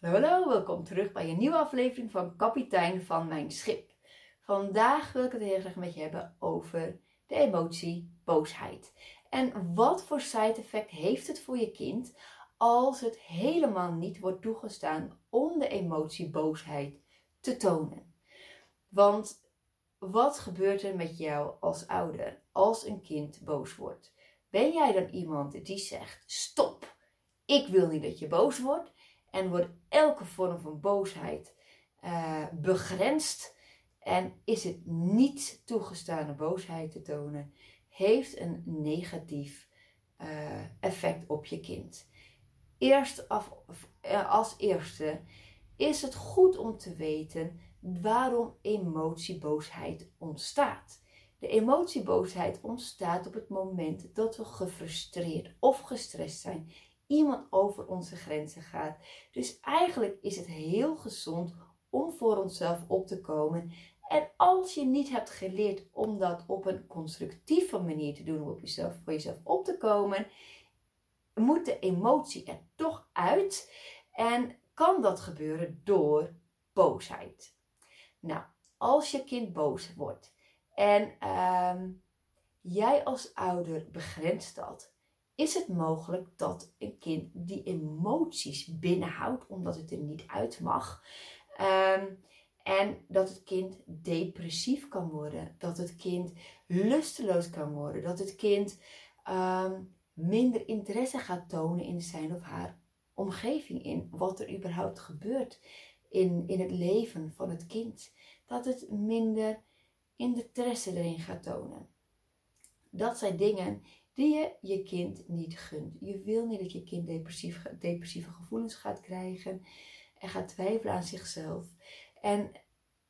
Hallo, welkom terug bij een nieuwe aflevering van Kapitein van Mijn Schip. Vandaag wil ik het heel graag met je hebben over de emotie boosheid. En wat voor side effect heeft het voor je kind als het helemaal niet wordt toegestaan om de emotie boosheid te tonen? Want wat gebeurt er met jou als ouder als een kind boos wordt? Ben jij dan iemand die zegt: Stop, ik wil niet dat je boos wordt? En wordt elke vorm van boosheid uh, begrensd. En is het niet toegestane boosheid te tonen, heeft een negatief uh, effect op je kind. Eerst af, uh, als eerste is het goed om te weten waarom emotieboosheid ontstaat. De emotieboosheid ontstaat op het moment dat we gefrustreerd of gestrest zijn iemand over onze grenzen gaat. Dus eigenlijk is het heel gezond om voor onszelf op te komen. En als je niet hebt geleerd om dat op een constructieve manier te doen, om op jezelf, voor jezelf op te komen, moet de emotie er toch uit. En kan dat gebeuren door boosheid. Nou, als je kind boos wordt en uh, jij als ouder begrenst dat, is het mogelijk dat een kind die emoties binnenhoudt omdat het er niet uit mag. Um, en dat het kind depressief kan worden, dat het kind lusteloos kan worden, dat het kind um, minder interesse gaat tonen in zijn of haar omgeving, in wat er überhaupt gebeurt in, in het leven van het kind. Dat het minder interesse erin gaat tonen. Dat zijn dingen je je kind niet gunt. Je wil niet dat je kind depressief, depressieve gevoelens gaat krijgen en gaat twijfelen aan zichzelf. En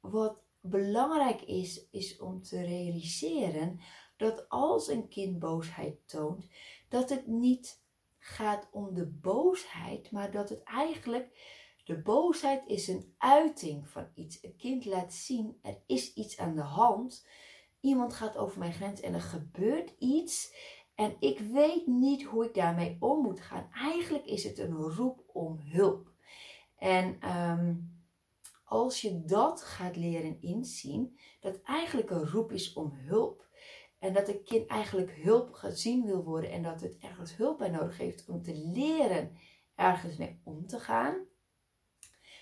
wat belangrijk is, is om te realiseren dat als een kind boosheid toont, dat het niet gaat om de boosheid, maar dat het eigenlijk de boosheid is een uiting van iets. Een kind laat zien er is iets aan de hand. Iemand gaat over mijn grens en er gebeurt iets en ik weet niet hoe ik daarmee om moet gaan. Eigenlijk is het een roep om hulp. En um, als je dat gaat leren inzien, dat eigenlijk een roep is om hulp. En dat een kind eigenlijk hulp gezien wil worden en dat het ergens hulp bij nodig heeft om te leren ergens mee om te gaan,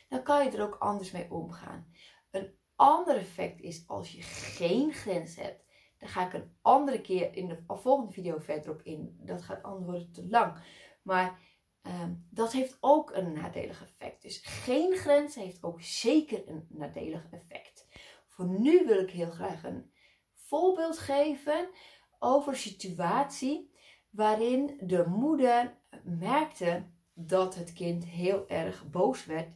dan kan je er ook anders mee omgaan. Een ander effect is als je geen grens hebt daar ga ik een andere keer in de volgende video verder op in. Dat gaat anders worden te lang. Maar uh, dat heeft ook een nadelig effect. Dus geen grens heeft ook zeker een nadelig effect. Voor nu wil ik heel graag een voorbeeld geven over een situatie waarin de moeder merkte dat het kind heel erg boos werd.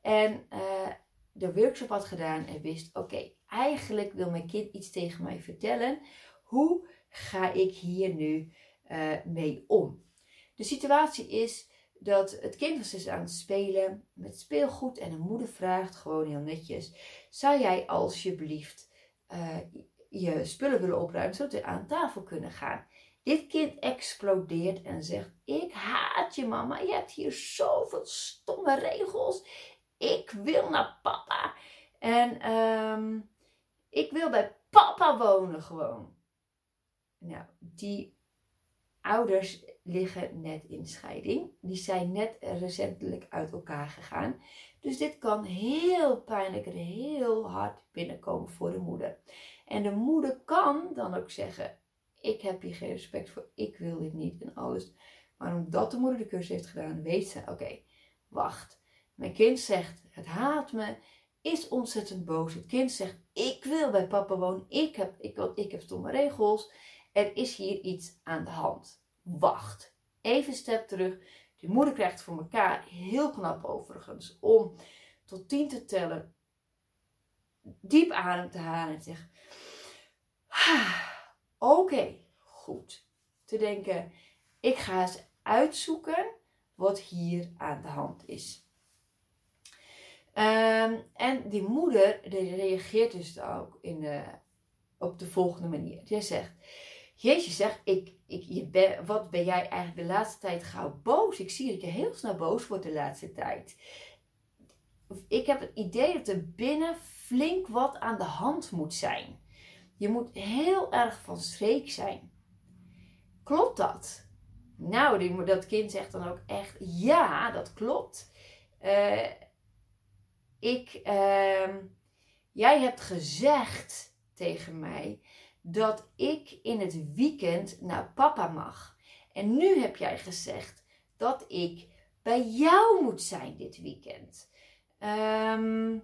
En uh, de workshop had gedaan en wist: oké, eigenlijk wil mijn kind iets tegen mij vertellen. Hoe ga ik hier nu uh, mee om? De situatie is dat het kind was dus aan het spelen met speelgoed en de moeder vraagt gewoon heel netjes: zou jij alsjeblieft uh, je spullen willen opruimen zodat we aan tafel kunnen gaan? Dit kind explodeert en zegt: Ik haat je mama, je hebt hier zoveel stomme regels. Ik wil naar papa. En um, ik wil bij papa wonen gewoon. Nou, die ouders liggen net in scheiding. Die zijn net recentelijk uit elkaar gegaan. Dus dit kan heel pijnlijk en heel hard binnenkomen voor de moeder. En de moeder kan dan ook zeggen: Ik heb hier geen respect voor, ik wil dit niet en alles. Maar omdat de moeder de cursus heeft gedaan, weet ze: Oké, wacht. Mijn kind zegt: Het haat me is ontzettend boos. Het kind zegt: Ik wil bij papa wonen. Ik heb, ik, ik heb stomme regels. Er is hier iets aan de hand. Wacht. Even stap terug. De moeder krijgt voor elkaar, heel knap overigens, om tot tien te tellen. Diep adem te halen en zeggen: Oké, goed. Te denken: Ik ga eens uitzoeken wat hier aan de hand is. Um, en die moeder die reageert dus ook in op de volgende manier. Die zegt: Jeetje zegt, ik, ik, je ben, wat ben jij eigenlijk de laatste tijd gauw boos? Ik zie dat je heel snel boos wordt de laatste tijd. ik heb het idee dat er binnen flink wat aan de hand moet zijn. Je moet heel erg van streek zijn. Klopt dat? Nou, dat kind zegt dan ook echt: ja, dat klopt. Uh, ik, uh, jij hebt gezegd tegen mij dat ik in het weekend naar papa mag. En nu heb jij gezegd dat ik bij jou moet zijn dit weekend. Um,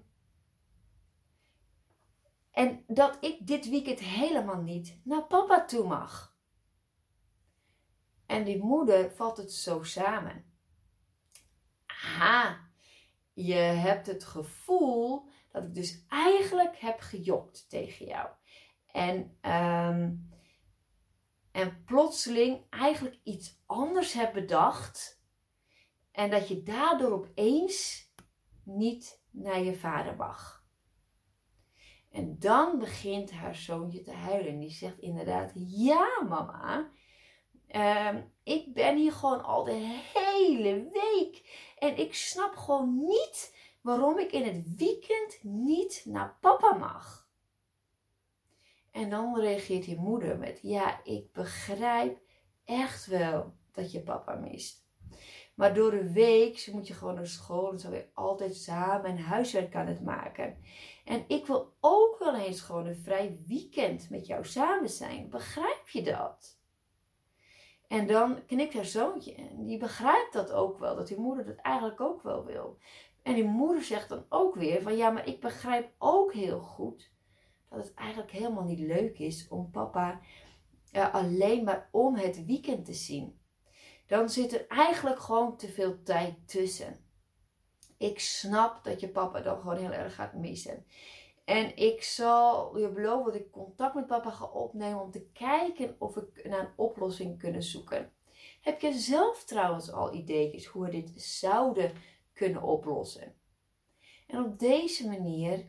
en dat ik dit weekend helemaal niet naar papa toe mag. En die moeder valt het zo samen. Aha, je hebt het gevoel dat ik dus eigenlijk heb gejokt tegen jou. En, um, en plotseling eigenlijk iets anders heb bedacht. En dat je daardoor opeens niet naar je vader mag. En dan begint haar zoontje te huilen. En die zegt inderdaad: Ja, mama. Ehm, ik ben hier gewoon al de hele week. En ik snap gewoon niet waarom ik in het weekend niet naar papa mag. En dan reageert je moeder met: Ja, ik begrijp echt wel dat je papa mist. Maar door de week moet je gewoon naar school en zo weer altijd samen een huiswerk aan het maken. En ik wil ook wel eens gewoon een vrij weekend met jou samen zijn. Begrijp je dat? En dan knikt haar zoontje en die begrijpt dat ook wel, dat die moeder dat eigenlijk ook wel wil. En die moeder zegt dan ook weer van ja, maar ik begrijp ook heel goed dat het eigenlijk helemaal niet leuk is om papa uh, alleen maar om het weekend te zien. Dan zit er eigenlijk gewoon te veel tijd tussen. Ik snap dat je papa dan gewoon heel erg gaat missen. En ik zal je beloven dat ik contact met papa ga opnemen om te kijken of we naar een oplossing kunnen zoeken. Heb je zelf trouwens al ideetjes hoe we dit zouden kunnen oplossen? En op deze manier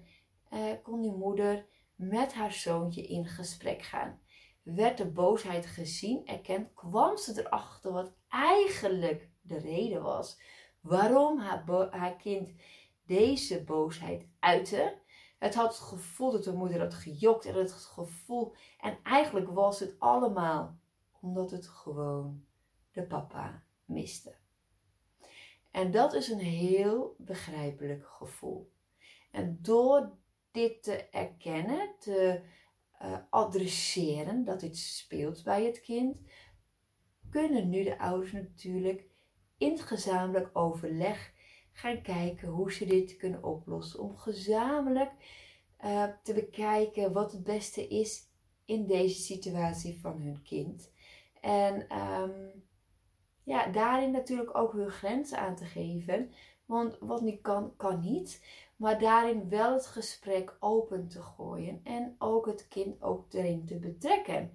eh, kon die moeder met haar zoontje in gesprek gaan. Werd de boosheid gezien, erkend, kwam ze erachter wat eigenlijk de reden was waarom haar, haar kind deze boosheid uitte. Het had het gevoel dat de moeder had gejokt en het gevoel. En eigenlijk was het allemaal omdat het gewoon de papa miste. En dat is een heel begrijpelijk gevoel. En door dit te erkennen, te uh, adresseren dat dit speelt bij het kind, kunnen nu de ouders natuurlijk in gezamenlijk overleg gaan kijken hoe ze dit kunnen oplossen. Om gezamenlijk uh, te bekijken wat het beste is in deze situatie van hun kind. En um, ja, daarin natuurlijk ook hun grenzen aan te geven. Want wat niet kan, kan niet. Maar daarin wel het gesprek open te gooien. En ook het kind ook erin te betrekken.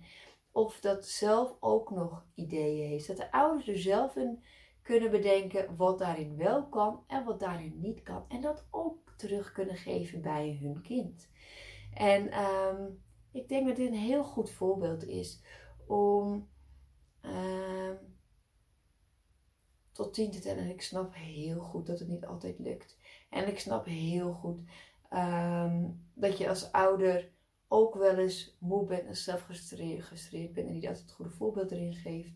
Of dat zelf ook nog ideeën heeft. Dat de ouders er zelf in kunnen bedenken wat daarin wel kan en wat daarin niet kan. En dat ook terug kunnen geven bij hun kind. En um, ik denk dat dit een heel goed voorbeeld is om um, tot tien te tellen. En ik snap heel goed dat het niet altijd lukt. En ik snap heel goed um, dat je als ouder ook wel eens moe bent en zelf gestreerd bent en niet altijd het goede voorbeeld erin geeft.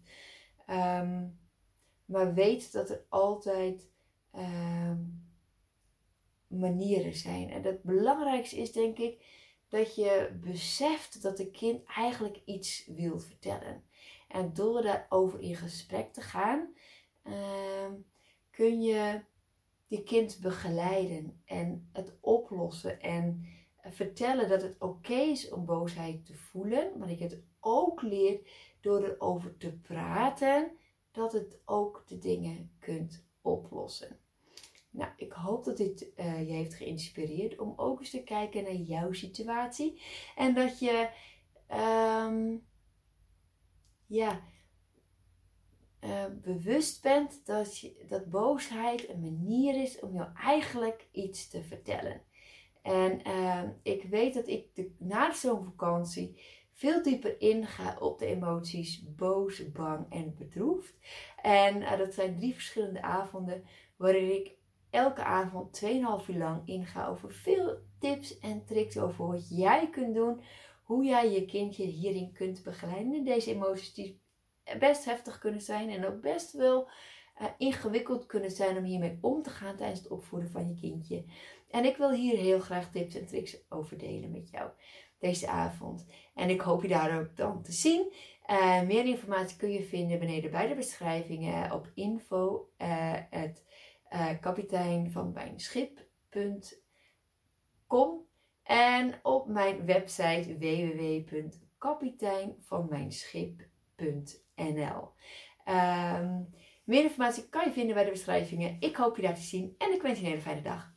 Maar weet dat er altijd uh, manieren zijn. En het belangrijkste is denk ik dat je beseft dat de kind eigenlijk iets wil vertellen. En door daarover in gesprek te gaan, uh, kun je je kind begeleiden en het oplossen en vertellen dat het oké is om boosheid te voelen, maar dat je het ook leert door erover te praten dat het ook de dingen kunt oplossen. Nou, ik hoop dat dit uh, je heeft geïnspireerd om ook eens te kijken naar jouw situatie. En dat je, um, ja, uh, bewust bent dat, je, dat boosheid een manier is om jou eigenlijk iets te vertellen. En uh, ik weet dat ik na zo'n vakantie veel dieper inga op de emoties boos, bang en bedroefd. En uh, dat zijn drie verschillende avonden waarin ik elke avond 2,5 uur lang inga over veel tips en tricks over wat jij kunt doen. Hoe jij je kindje hierin kunt begeleiden. Deze emoties die best heftig kunnen zijn en ook best wel uh, ingewikkeld kunnen zijn om hiermee om te gaan tijdens het opvoeden van je kindje. En ik wil hier heel graag tips en tricks over delen met jou deze avond. En ik hoop je daar ook dan te zien. Uh, meer informatie kun je vinden beneden bij de beschrijvingen op info uh, het, uh, kapitein van mijn en op mijn website www.kapiteinvanmijnschip.nl. Um, meer informatie kan je vinden bij de beschrijvingen. Ik hoop je daar te zien en ik wens je een hele fijne dag.